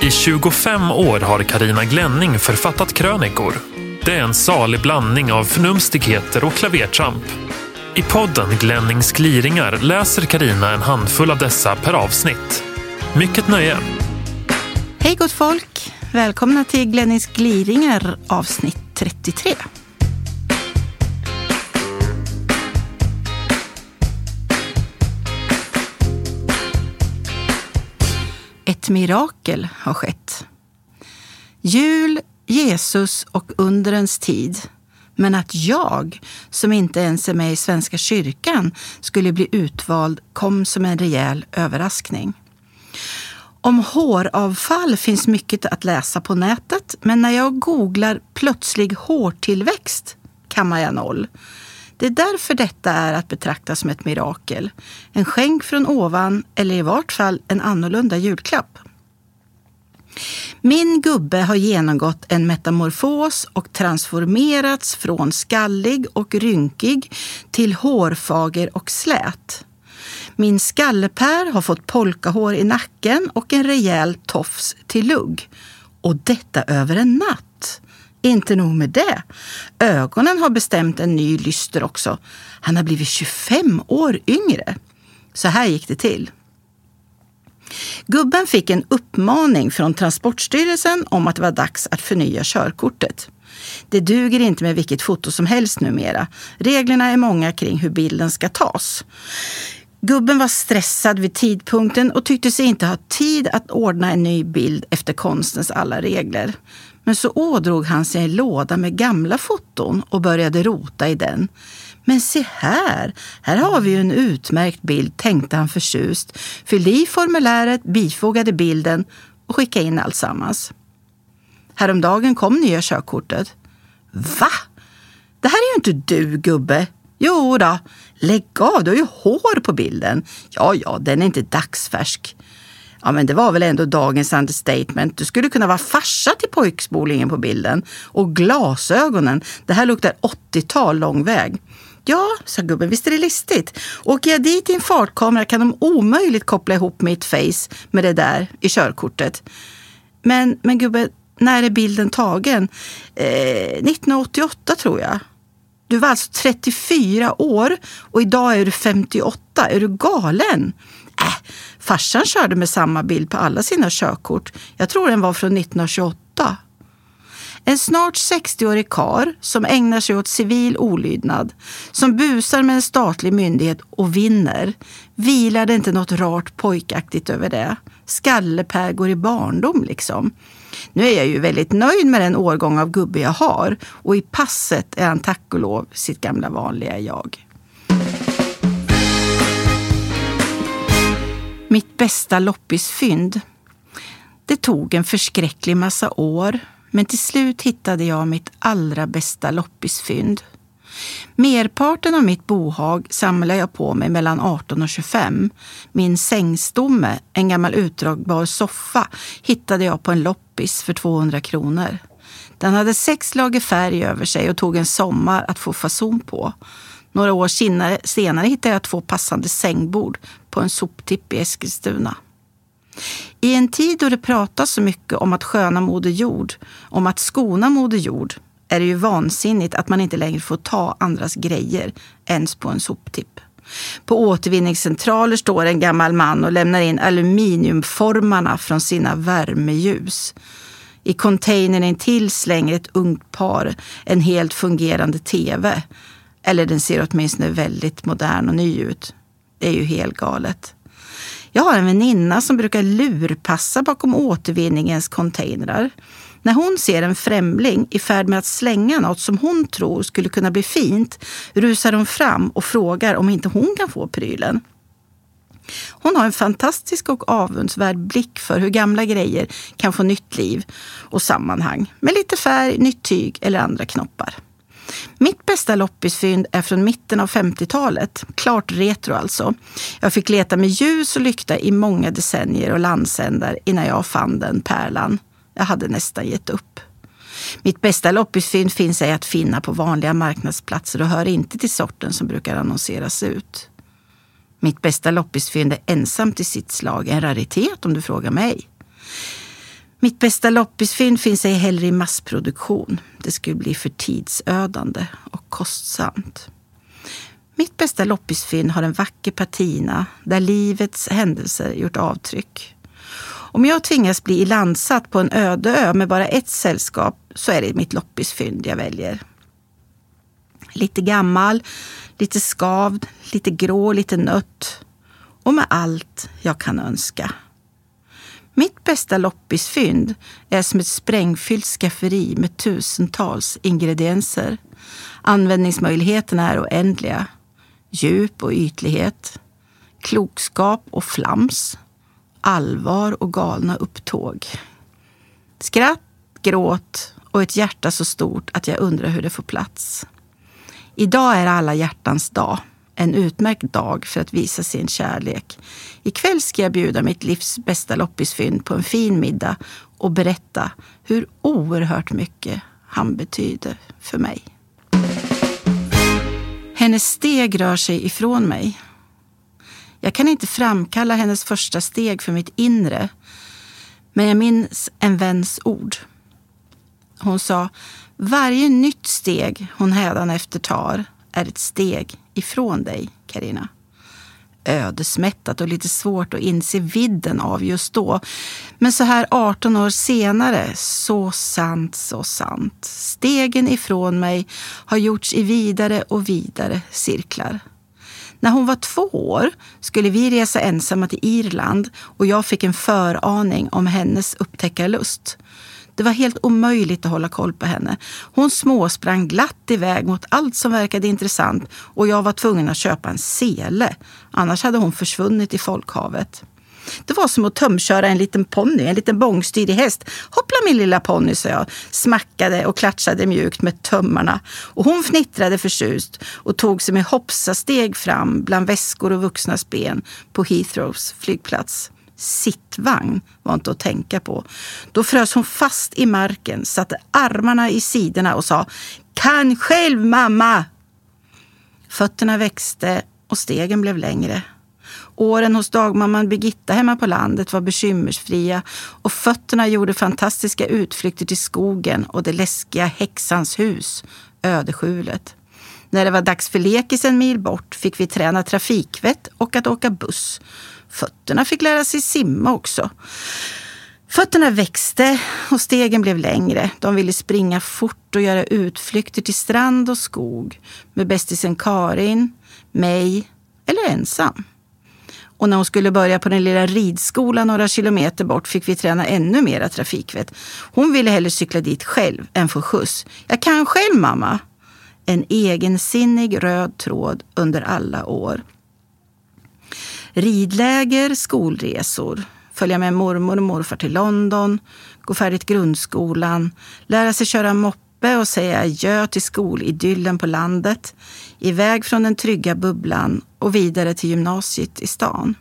I 25 år har Karina Glänning författat krönikor. Det är en salig blandning av förnumstigheter och klavertramp. I podden Glennings gliringar läser Karina en handfull av dessa per avsnitt. Mycket nöje! Hej gott folk! Välkomna till Glennings gliringar avsnitt 33. Ett mirakel har skett. Jul, Jesus och undrens tid. Men att jag, som inte ens är med i Svenska kyrkan, skulle bli utvald kom som en rejäl överraskning. Om håravfall finns mycket att läsa på nätet, men när jag googlar plötslig hårtillväxt kammar jag noll. Det är därför detta är att betrakta som ett mirakel. En skänk från ovan, eller i vart fall en annorlunda julklapp. Min gubbe har genomgått en metamorfos och transformerats från skallig och rynkig till hårfager och slät. Min skallepär har fått polkahår i nacken och en rejäl tofs till lugg. Och detta över en natt. Inte nog med det. Ögonen har bestämt en ny lyster också. Han har blivit 25 år yngre. Så här gick det till. Gubben fick en uppmaning från Transportstyrelsen om att det var dags att förnya körkortet. Det duger inte med vilket foto som helst numera. Reglerna är många kring hur bilden ska tas. Gubben var stressad vid tidpunkten och tyckte sig inte ha tid att ordna en ny bild efter konstens alla regler. Men så ådrog han sig en låda med gamla foton och började rota i den. Men se här, här har vi ju en utmärkt bild, tänkte han förtjust, fyllde i formuläret, bifogade bilden och skickade in alltsammans. Häromdagen kom nya körkortet. Va? Det här är ju inte du, gubbe. Jo då, lägg av, du har ju hår på bilden. Ja, ja, den är inte dagsfärsk. Ja, men det var väl ändå dagens understatement. Du skulle kunna vara farsa till pojkspolingen på bilden. Och glasögonen, det här luktar 80-tal lång väg. Ja, sa gubben, visst är det listigt. Åker jag dit i en fartkamera kan de omöjligt koppla ihop mitt face med det där i körkortet. Men, men gubben, när är bilden tagen? Eh, 1988 tror jag. Du var alltså 34 år och idag är du 58. Är du galen? Äh, farsan körde med samma bild på alla sina körkort. Jag tror den var från 1928. En snart 60-årig kar som ägnar sig åt civil olydnad, som busar med en statlig myndighet och vinner. Vilar det inte något rart pojkaktigt över det? Skallepär går i barndom liksom. Nu är jag ju väldigt nöjd med den årgång av gubbe jag har och i passet är han tack och lov sitt gamla vanliga jag. Mitt bästa loppisfynd. Det tog en förskräcklig massa år, men till slut hittade jag mitt allra bästa loppisfynd. Merparten av mitt bohag samlade jag på mig mellan 18 och 25. Min sängstomme, en gammal utdragbar soffa, hittade jag på en loppis för 200 kronor. Den hade sex lager färg över sig och tog en sommar att få fason på. Några år senare, senare hittade jag två passande sängbord på en soptipp i Eskilstuna. I en tid då det pratas så mycket om att sköna Moder Jord, om att skona Moder Jord, är det ju vansinnigt att man inte längre får ta andras grejer ens på en soptipp. På återvinningscentraler står en gammal man och lämnar in aluminiumformarna från sina värmeljus. I containern intill slänger ett ungt par en helt fungerande tv. Eller den ser åtminstone väldigt modern och ny ut. Det är ju helt galet. Jag har en väninna som brukar lurpassa bakom återvinningens containrar. När hon ser en främling i färd med att slänga något som hon tror skulle kunna bli fint rusar hon fram och frågar om inte hon kan få prylen. Hon har en fantastisk och avundsvärd blick för hur gamla grejer kan få nytt liv och sammanhang med lite färg, nytt tyg eller andra knoppar. Mitt bästa loppisfynd är från mitten av 50-talet. Klart retro alltså. Jag fick leta med ljus och lykta i många decennier och landsändar innan jag fann den pärlan. Jag hade nästan gett upp. Mitt bästa loppisfynd finns ej att finna på vanliga marknadsplatser och hör inte till sorten som brukar annonseras ut. Mitt bästa loppisfynd är ensamt i sitt slag, en raritet om du frågar mig. Mitt bästa loppisfynd finns ej heller i massproduktion. Det skulle bli för tidsödande och kostsamt. Mitt bästa loppisfynd har en vacker patina där livets händelser gjort avtryck. Om jag tvingas bli ilandsatt på en öde ö med bara ett sällskap så är det mitt loppisfynd jag väljer. Lite gammal, lite skavd, lite grå, lite nött och med allt jag kan önska. Mitt bästa loppisfynd är som ett sprängfyllt skafferi med tusentals ingredienser. Användningsmöjligheterna är oändliga. Djup och ytlighet. Klokskap och flams. Allvar och galna upptåg. Skratt, gråt och ett hjärta så stort att jag undrar hur det får plats. Idag är alla hjärtans dag en utmärkt dag för att visa sin kärlek. Ikväll ska jag bjuda mitt livs bästa loppisfynd på en fin middag och berätta hur oerhört mycket han betyder för mig. Hennes steg rör sig ifrån mig. Jag kan inte framkalla hennes första steg för mitt inre, men jag minns en väns ord. Hon sa, varje nytt steg hon hädanefter tar är ett steg ifrån dig, Karina. Ödesmättat och lite svårt att inse vidden av just då. Men så här 18 år senare, så sant, så sant. Stegen ifrån mig har gjorts i vidare och vidare cirklar. När hon var två år skulle vi resa ensamma till Irland och jag fick en föraning om hennes upptäckarlust. Det var helt omöjligt att hålla koll på henne. Hon småsprang glatt iväg mot allt som verkade intressant och jag var tvungen att köpa en sele. Annars hade hon försvunnit i folkhavet. Det var som att tömköra en liten ponny, en liten bångstyrig häst. Hoppla min lilla ponny, sa jag, smackade och klatschade mjukt med tömmarna. Och hon fnittrade förtjust och tog sig med hoppsasteg fram bland väskor och vuxnas ben på Heathrows flygplats sittvagn var inte att tänka på. Då frös hon fast i marken, satte armarna i sidorna och sa Kan själv mamma! Fötterna växte och stegen blev längre. Åren hos dagmamman Birgitta hemma på landet var bekymmersfria och fötterna gjorde fantastiska utflykter till skogen och det läskiga häxans hus, ödeskjulet. När det var dags för lekis en mil bort fick vi träna trafikvett och att åka buss. Fötterna fick lära sig simma också. Fötterna växte och stegen blev längre. De ville springa fort och göra utflykter till strand och skog med bästisen Karin, mig eller ensam. Och när hon skulle börja på den lilla ridskolan några kilometer bort fick vi träna ännu mera trafikvett. Hon ville hellre cykla dit själv än få skjuts. Jag kan själv mamma. En egensinnig röd tråd under alla år. Ridläger, skolresor, följa med mormor och morfar till London, gå färdigt grundskolan, lära sig köra moppe och säga adjö till skolidyllen på landet, iväg från den trygga bubblan och vidare till gymnasiet i stan.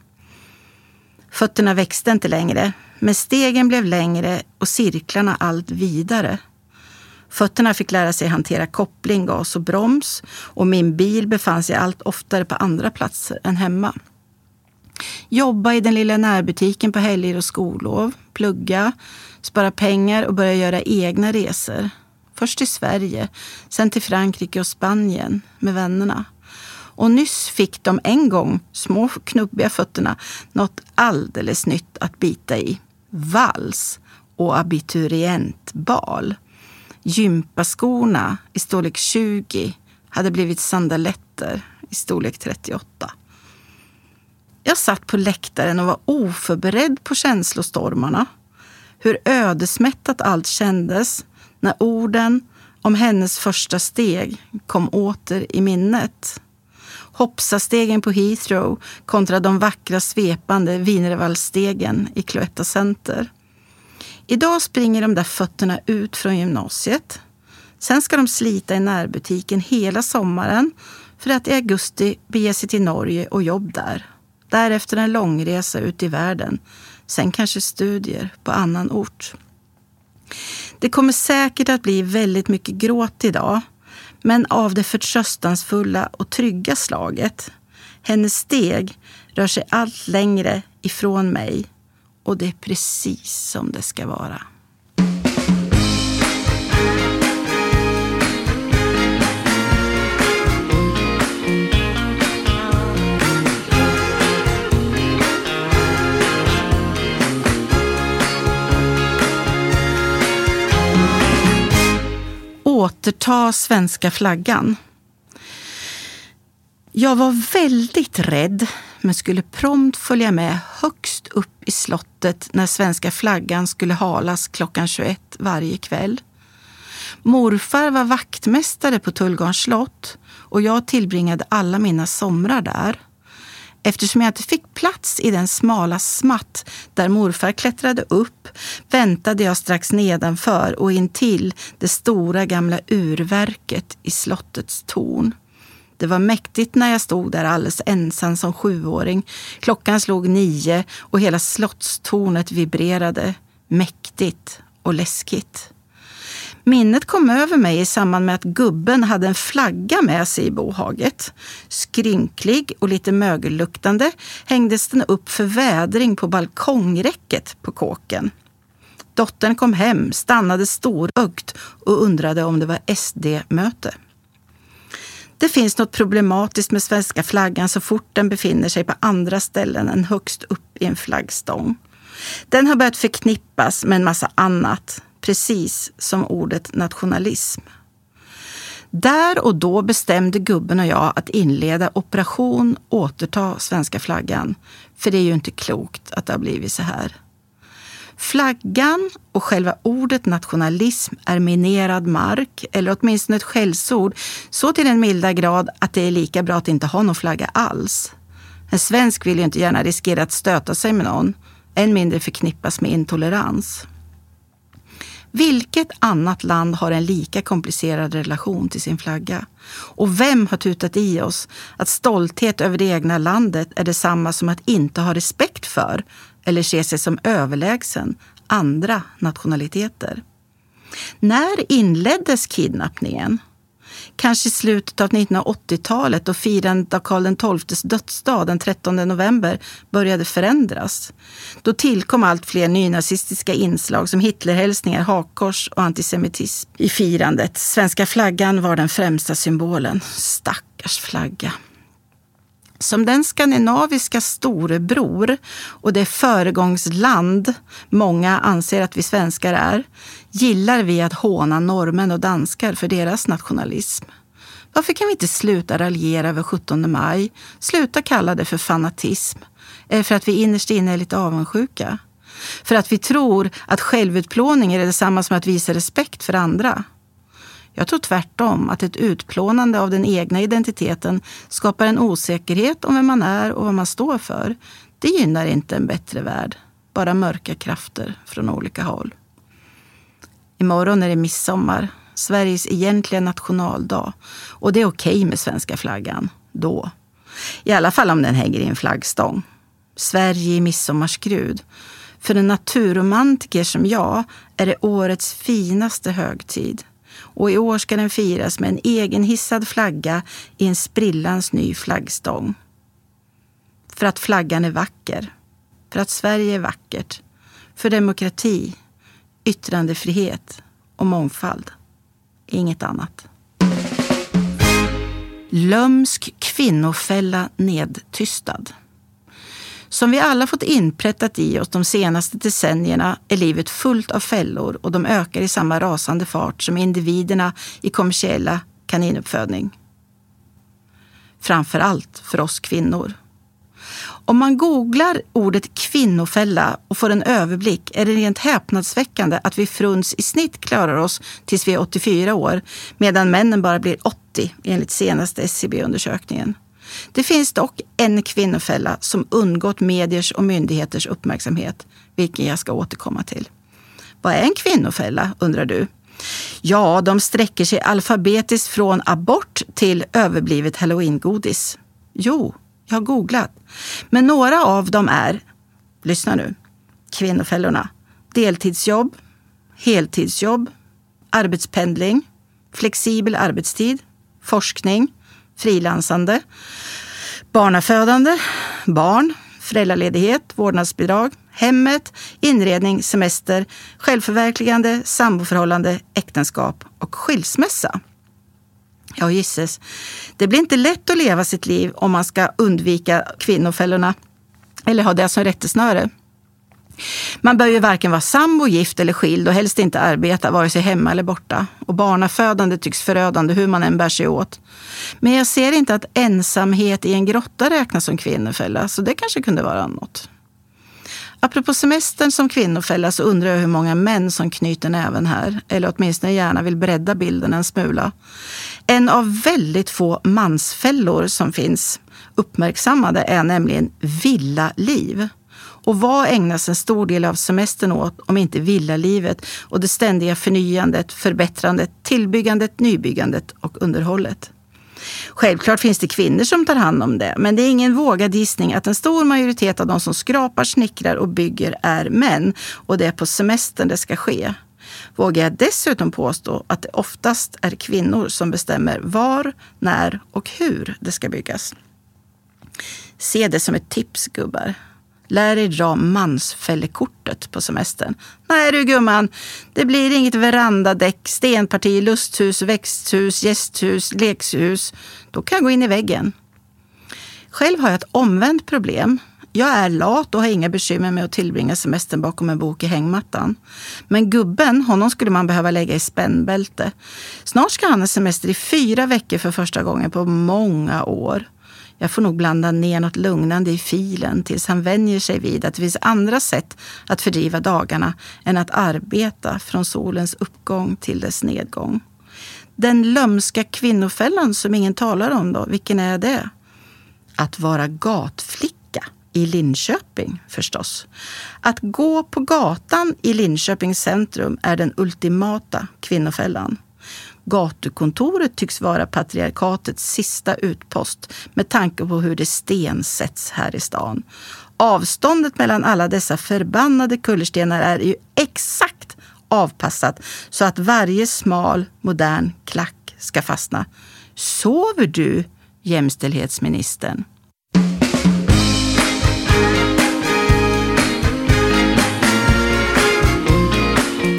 Fötterna växte inte längre, men stegen blev längre och cirklarna allt vidare. Fötterna fick lära sig hantera koppling, gas och broms och min bil befann sig allt oftare på andra platser än hemma. Jobba i den lilla närbutiken på helger och skollov, plugga, spara pengar och börja göra egna resor. Först till Sverige, sen till Frankrike och Spanien med vännerna. Och nyss fick de en gång, små knubbiga fötterna, något alldeles nytt att bita i. Vals och abiturientbal. Gympaskorna i storlek 20 hade blivit sandaletter i storlek 38. Jag satt på läktaren och var oförberedd på känslostormarna. Hur ödesmättat allt kändes när orden om hennes första steg kom åter i minnet. Hoppsastegen på Heathrow kontra de vackra svepande Wienervallstegen i Cloetta Center. Idag springer de där fötterna ut från gymnasiet. Sen ska de slita i närbutiken hela sommaren för att i augusti bege sig till Norge och jobb där. Därefter en långresa ut i världen. Sen kanske studier på annan ort. Det kommer säkert att bli väldigt mycket gråt idag, men av det förtröstansfulla och trygga slaget. Hennes steg rör sig allt längre ifrån mig och det är precis som det ska vara. återta svenska flaggan. Jag var väldigt rädd men skulle prompt följa med högst upp i slottet när svenska flaggan skulle halas klockan 21 varje kväll. Morfar var vaktmästare på Tullgarns slott och jag tillbringade alla mina somrar där. Eftersom jag inte fick plats i den smala smatt där morfar klättrade upp väntade jag strax nedanför och intill det stora gamla urverket i slottets torn. Det var mäktigt när jag stod där alldeles ensam som sjuåring. Klockan slog nio och hela slottstornet vibrerade. Mäktigt och läskigt. Minnet kom över mig i samband med att gubben hade en flagga med sig i bohaget. Skrynklig och lite mögelluktande hängdes den upp för vädring på balkongräcket på kåken. Dottern kom hem, stannade storögt och undrade om det var SD-möte. Det finns något problematiskt med svenska flaggan så fort den befinner sig på andra ställen än högst upp i en flaggstång. Den har börjat förknippas med en massa annat precis som ordet nationalism. Där och då bestämde gubben och jag att inleda operation återta svenska flaggan. För det är ju inte klokt att det har blivit så här. Flaggan och själva ordet nationalism är minerad mark, eller åtminstone ett skällsord, så till den milda grad att det är lika bra att inte ha någon flagga alls. En svensk vill ju inte gärna riskera att stöta sig med någon, än mindre förknippas med intolerans. Vilket annat land har en lika komplicerad relation till sin flagga? Och vem har tutat i oss att stolthet över det egna landet är detsamma som att inte ha respekt för eller se sig som överlägsen andra nationaliteter? När inleddes kidnappningen? kanske i slutet av 1980-talet då firandet av Karl XIIs dödsdag den 13 november började förändras. Då tillkom allt fler nynazistiska inslag som Hitlerhälsningar, hakkors och antisemitism i firandet. Svenska flaggan var den främsta symbolen. Stackars flagga. Som den skandinaviska storebror och det föregångsland många anser att vi svenskar är, gillar vi att håna norrmän och danskar för deras nationalism. Varför kan vi inte sluta raljera över 17 maj, sluta kalla det för fanatism? Eller för att vi innerst inne är lite avundsjuka? För att vi tror att självutplåning är detsamma som att visa respekt för andra? Jag tror tvärtom att ett utplånande av den egna identiteten skapar en osäkerhet om vem man är och vad man står för. Det gynnar inte en bättre värld, bara mörka krafter från olika håll. Imorgon är det midsommar, Sveriges egentliga nationaldag. Och det är okej okay med svenska flaggan, då. I alla fall om den hänger i en flaggstång. Sverige i midsommarskrud. För en naturromantiker som jag är det årets finaste högtid och i år ska den firas med en egen hissad flagga i en sprillans ny flaggstång. För att flaggan är vacker. För att Sverige är vackert. För demokrati, yttrandefrihet och mångfald. Inget annat. Lömsk kvinnofälla nedtystad. Som vi alla fått inprättat i oss de senaste decennierna är livet fullt av fällor och de ökar i samma rasande fart som individerna i kommersiella kaninuppfödning. Framför allt för oss kvinnor. Om man googlar ordet kvinnofälla och får en överblick är det rent häpnadsväckande att vi fruns i snitt klarar oss tills vi är 84 år medan männen bara blir 80 enligt senaste SCB-undersökningen. Det finns dock en kvinnofälla som undgått mediers och myndigheters uppmärksamhet, vilken jag ska återkomma till. Vad är en kvinnofälla, undrar du? Ja, de sträcker sig alfabetiskt från abort till överblivet halloweengodis. Jo, jag har googlat. Men några av dem är, lyssna nu, kvinnofällorna. Deltidsjobb, heltidsjobb, arbetspendling, flexibel arbetstid, forskning, frilansande, barnafödande, barn, föräldraledighet, vårdnadsbidrag, hemmet, inredning, semester, självförverkligande, samboförhållande, äktenskap och skilsmässa. Ja, gisses. Det blir inte lätt att leva sitt liv om man ska undvika kvinnofällorna eller ha det som rättesnöre. Man bör ju varken vara sambo, gift eller skild och helst inte arbeta, vare sig hemma eller borta. Och barnafödande tycks förödande hur man än bär sig åt. Men jag ser inte att ensamhet i en grotta räknas som kvinnofälla, så det kanske kunde vara något. Apropå semestern som kvinnofälla så undrar jag hur många män som knyter näven här, eller åtminstone gärna vill bredda bilden en smula. En av väldigt få mansfällor som finns uppmärksammade är nämligen villaliv. Och vad ägnas en stor del av semestern åt om inte villalivet och det ständiga förnyandet, förbättrandet, tillbyggandet, nybyggandet och underhållet? Självklart finns det kvinnor som tar hand om det, men det är ingen vågad gissning att en stor majoritet av de som skrapar, snickrar och bygger är män och det är på semestern det ska ske. Vågar jag dessutom påstå att det oftast är kvinnor som bestämmer var, när och hur det ska byggas. Se det som ett tips, gubbar. Lär er dra mansfällekortet på semestern. Nej du gumman, det blir inget verandadäck, stenparti, lusthus, växthus, gästhus, lekshus. Då kan jag gå in i väggen. Själv har jag ett omvänt problem. Jag är lat och har inga bekymmer med att tillbringa semestern bakom en bok i hängmattan. Men gubben, honom skulle man behöva lägga i spännbälte. Snart ska han ha semester i fyra veckor för första gången på många år. Jag får nog blanda ner något lugnande i filen tills han vänjer sig vid att det finns andra sätt att fördriva dagarna än att arbeta från solens uppgång till dess nedgång. Den lömska kvinnofällan som ingen talar om då, vilken är det? Att vara gatflicka i Linköping förstås. Att gå på gatan i Linköpings centrum är den ultimata kvinnofällan. Gatukontoret tycks vara patriarkatets sista utpost med tanke på hur det stensätts här i stan. Avståndet mellan alla dessa förbannade kullerstenar är ju exakt avpassat så att varje smal, modern klack ska fastna. Sover du, jämställdhetsministern?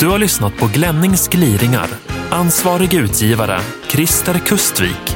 Du har lyssnat på Glennings gliringar Ansvarig utgivare Christer Kustvik.